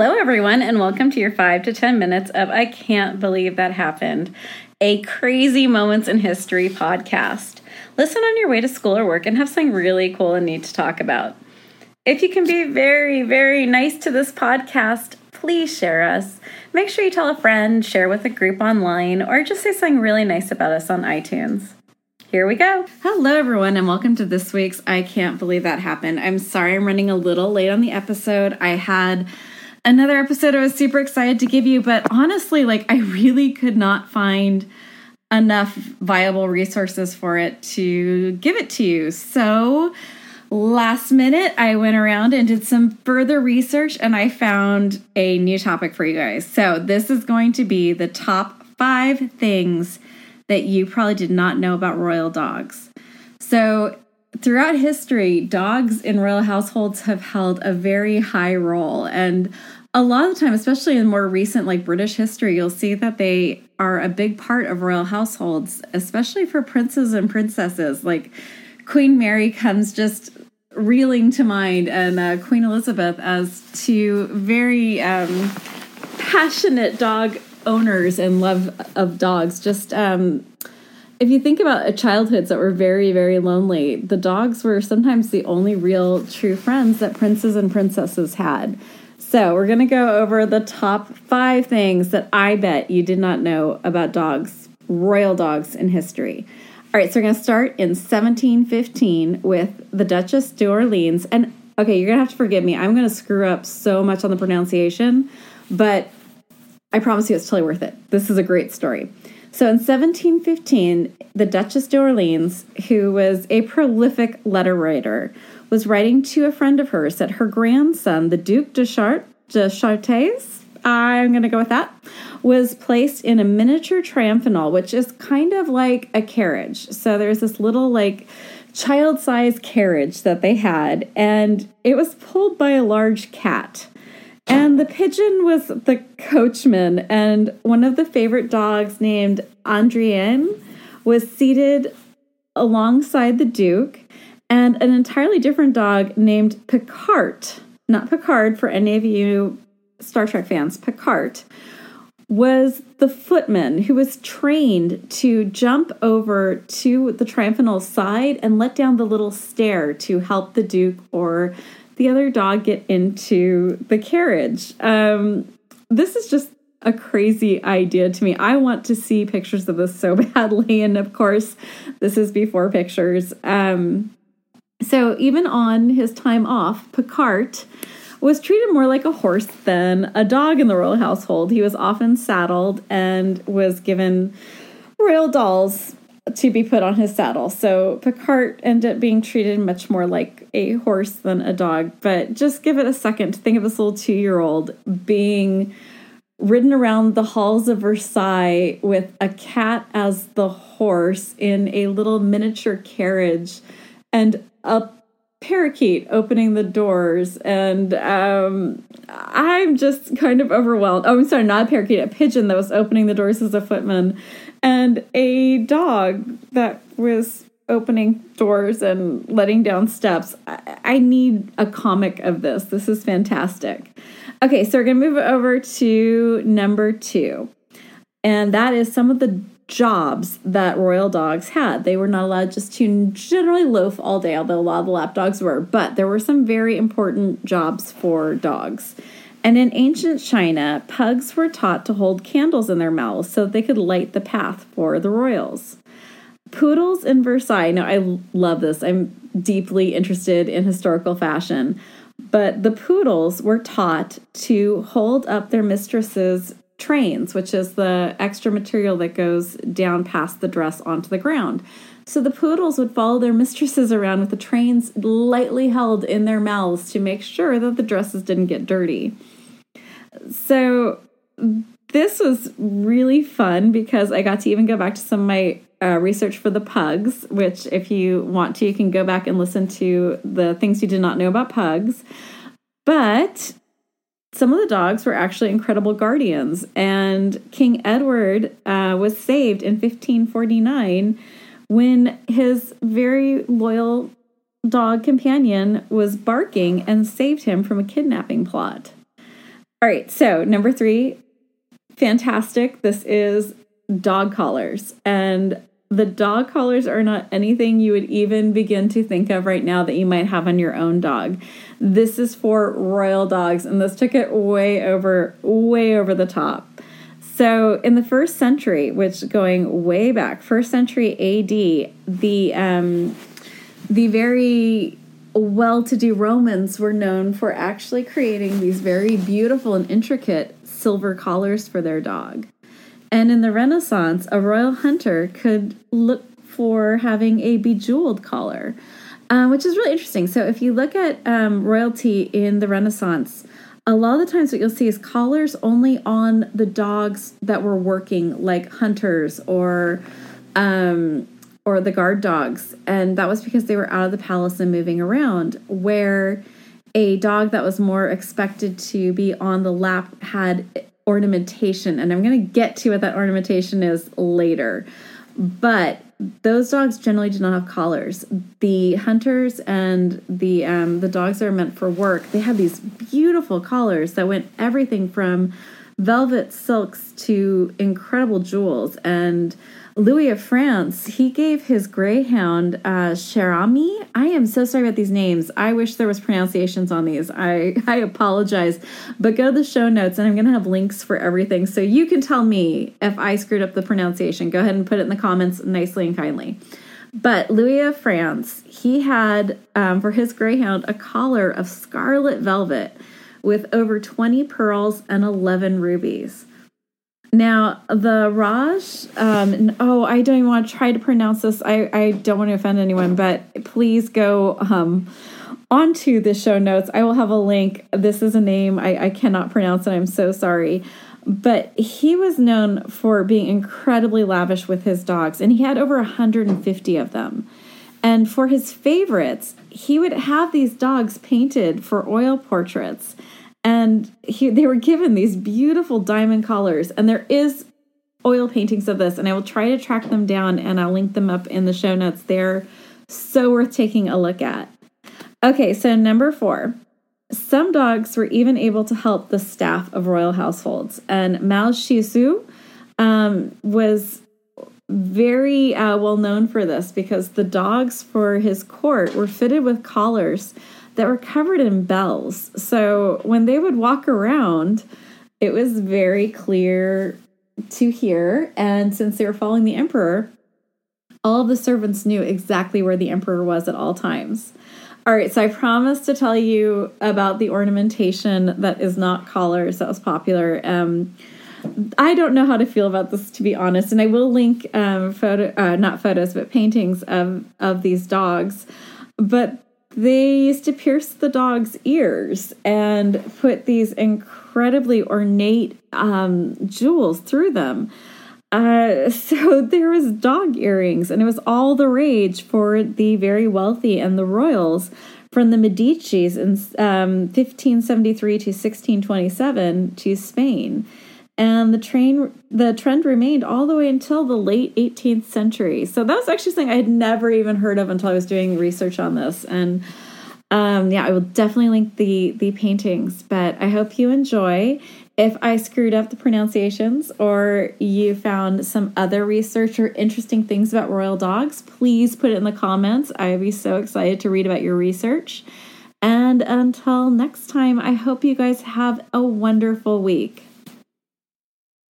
Hello, everyone, and welcome to your five to 10 minutes of I Can't Believe That Happened, a crazy moments in history podcast. Listen on your way to school or work and have something really cool and neat to talk about. If you can be very, very nice to this podcast, please share us. Make sure you tell a friend, share with a group online, or just say something really nice about us on iTunes. Here we go. Hello, everyone, and welcome to this week's I Can't Believe That Happened. I'm sorry I'm running a little late on the episode. I had another episode I was super excited to give you, but honestly, like, I really could not find enough viable resources for it to give it to you. So, last minute, I went around and did some further research and I found a new topic for you guys. So, this is going to be the top five things that you probably did not know about royal dogs. So, throughout history, dogs in royal households have held a very high role. And a lot of the time, especially in more recent, like British history, you'll see that they are a big part of royal households, especially for princes and princesses. Like Queen Mary comes just reeling to mind, and uh, Queen Elizabeth as two very um, passionate dog owners and love of dogs. Just um, if you think about childhoods that were very, very lonely, the dogs were sometimes the only real true friends that princes and princesses had. So, we're going to go over the top five things that I bet you did not know about dogs, royal dogs in history. All right, so we're going to start in 1715 with the Duchess d'Orleans. And okay, you're going to have to forgive me. I'm going to screw up so much on the pronunciation, but I promise you it's totally worth it. This is a great story. So in 1715, the Duchess d'Orleans, who was a prolific letter writer, was writing to a friend of hers that her grandson, the Duke de, Chart- de Chartres, I'm going to go with that, was placed in a miniature triumphanol, which is kind of like a carriage. So there's this little, like, child sized carriage that they had, and it was pulled by a large cat. And the pigeon was the coachman, and one of the favorite dogs named Andrienne was seated alongside the Duke, and an entirely different dog named Picard, not Picard for any of you Star Trek fans, Picard, was the footman who was trained to jump over to the triumphanol side and let down the little stair to help the Duke or the other dog get into the carriage. Um, this is just a crazy idea to me. I want to see pictures of this so badly. And of course, this is before pictures. Um, so even on his time off, Picard was treated more like a horse than a dog in the royal household. He was often saddled and was given royal dolls to be put on his saddle. So Picard ended up being treated much more like a horse than a dog. But just give it a second to think of this little two year old being ridden around the halls of Versailles with a cat as the horse in a little miniature carriage and a parakeet opening the doors and um, i'm just kind of overwhelmed. Oh i'm sorry not a parakeet a pigeon that was opening the doors as a footman and a dog that was opening doors and letting down steps. I, I need a comic of this. This is fantastic. Okay so we're gonna move over to number two and that is some of the jobs that royal dogs had. They were not allowed just to generally loaf all day, although a lot of the lap dogs were, but there were some very important jobs for dogs. And in ancient China, pugs were taught to hold candles in their mouths so they could light the path for the royals. Poodles in Versailles, now I love this, I'm deeply interested in historical fashion, but the poodles were taught to hold up their mistresses' trains, which is the extra material that goes down past the dress onto the ground. So the poodles would follow their mistresses around with the trains lightly held in their mouths to make sure that the dresses didn't get dirty. So this was really fun because I got to even go back to some of my uh, research for the pugs, which, if you want to, you can go back and listen to the things you did not know about pugs. But some of the dogs were actually incredible guardians, and King Edward uh, was saved in 1549 when his very loyal dog companion was barking and saved him from a kidnapping plot. All right, so number three, fantastic. This is dog collars. And the dog collars are not anything you would even begin to think of right now that you might have on your own dog. This is for royal dogs, and this took it way over, way over the top. So, in the first century, which going way back, first century AD, the um, the very well-to-do Romans were known for actually creating these very beautiful and intricate silver collars for their dog. And in the Renaissance, a royal hunter could look for having a bejeweled collar, uh, which is really interesting. So, if you look at um, royalty in the Renaissance, a lot of the times what you'll see is collars only on the dogs that were working like hunters or um, or the guard dogs and that was because they were out of the palace and moving around where a dog that was more expected to be on the lap had ornamentation and i'm going to get to what that ornamentation is later but those dogs generally do not have collars. The hunters and the um, the dogs that are meant for work, they had these beautiful collars that went everything from velvet silks to incredible jewels. And Louis of France, he gave his greyhound uh, Cher-Ami. I am so sorry about these names. I wish there was pronunciations on these. I, I apologize. But go to the show notes and I'm going to have links for everything. So you can tell me if I screwed up the pronunciation. Go ahead and put it in the comments nicely and kindly. But Louis of France, he had um, for his greyhound a collar of scarlet velvet with over 20 pearls and 11 rubies. Now, the Raj, um, oh, I don't even want to try to pronounce this. I, I don't want to offend anyone, but please go um, onto the show notes. I will have a link. This is a name I, I cannot pronounce, and I'm so sorry. But he was known for being incredibly lavish with his dogs, and he had over 150 of them. And for his favorites, he would have these dogs painted for oil portraits. And he, they were given these beautiful diamond collars. And there is oil paintings of this and i will try to track them down and i'll link them up in the show notes. They're so worth taking a look at. Okay so number four. Some dogs were even able to help the staff of royal households. And mao shisu um, was very uh, well known for this because the dogs for his court were fitted with collars that were covered in bells. So when they would walk around, it was very clear to hear. And since they were following the emperor, all the servants knew exactly where the emperor was at all times. All right, so I promised to tell you about the ornamentation that is not collars that was popular. Um, I don't know how to feel about this, to be honest, and I will link um, photo, uh, not photos, but paintings of of these dogs. But they used to pierce the dog's ears and put these incredibly ornate um, jewels through them. Uh, so there was dog earrings, and it was all the rage for the very wealthy and the royals from the Medicis in um, 1573 to 1627 to Spain and the train the trend remained all the way until the late 18th century. So that was actually something i had never even heard of until i was doing research on this. And um, yeah i will definitely link the the paintings but i hope you enjoy. If i screwed up the pronunciations or you found some other research or interesting things about royal dogs please put it in the comments. I would be so excited to read about your research. And until next time i hope you guys have a wonderful week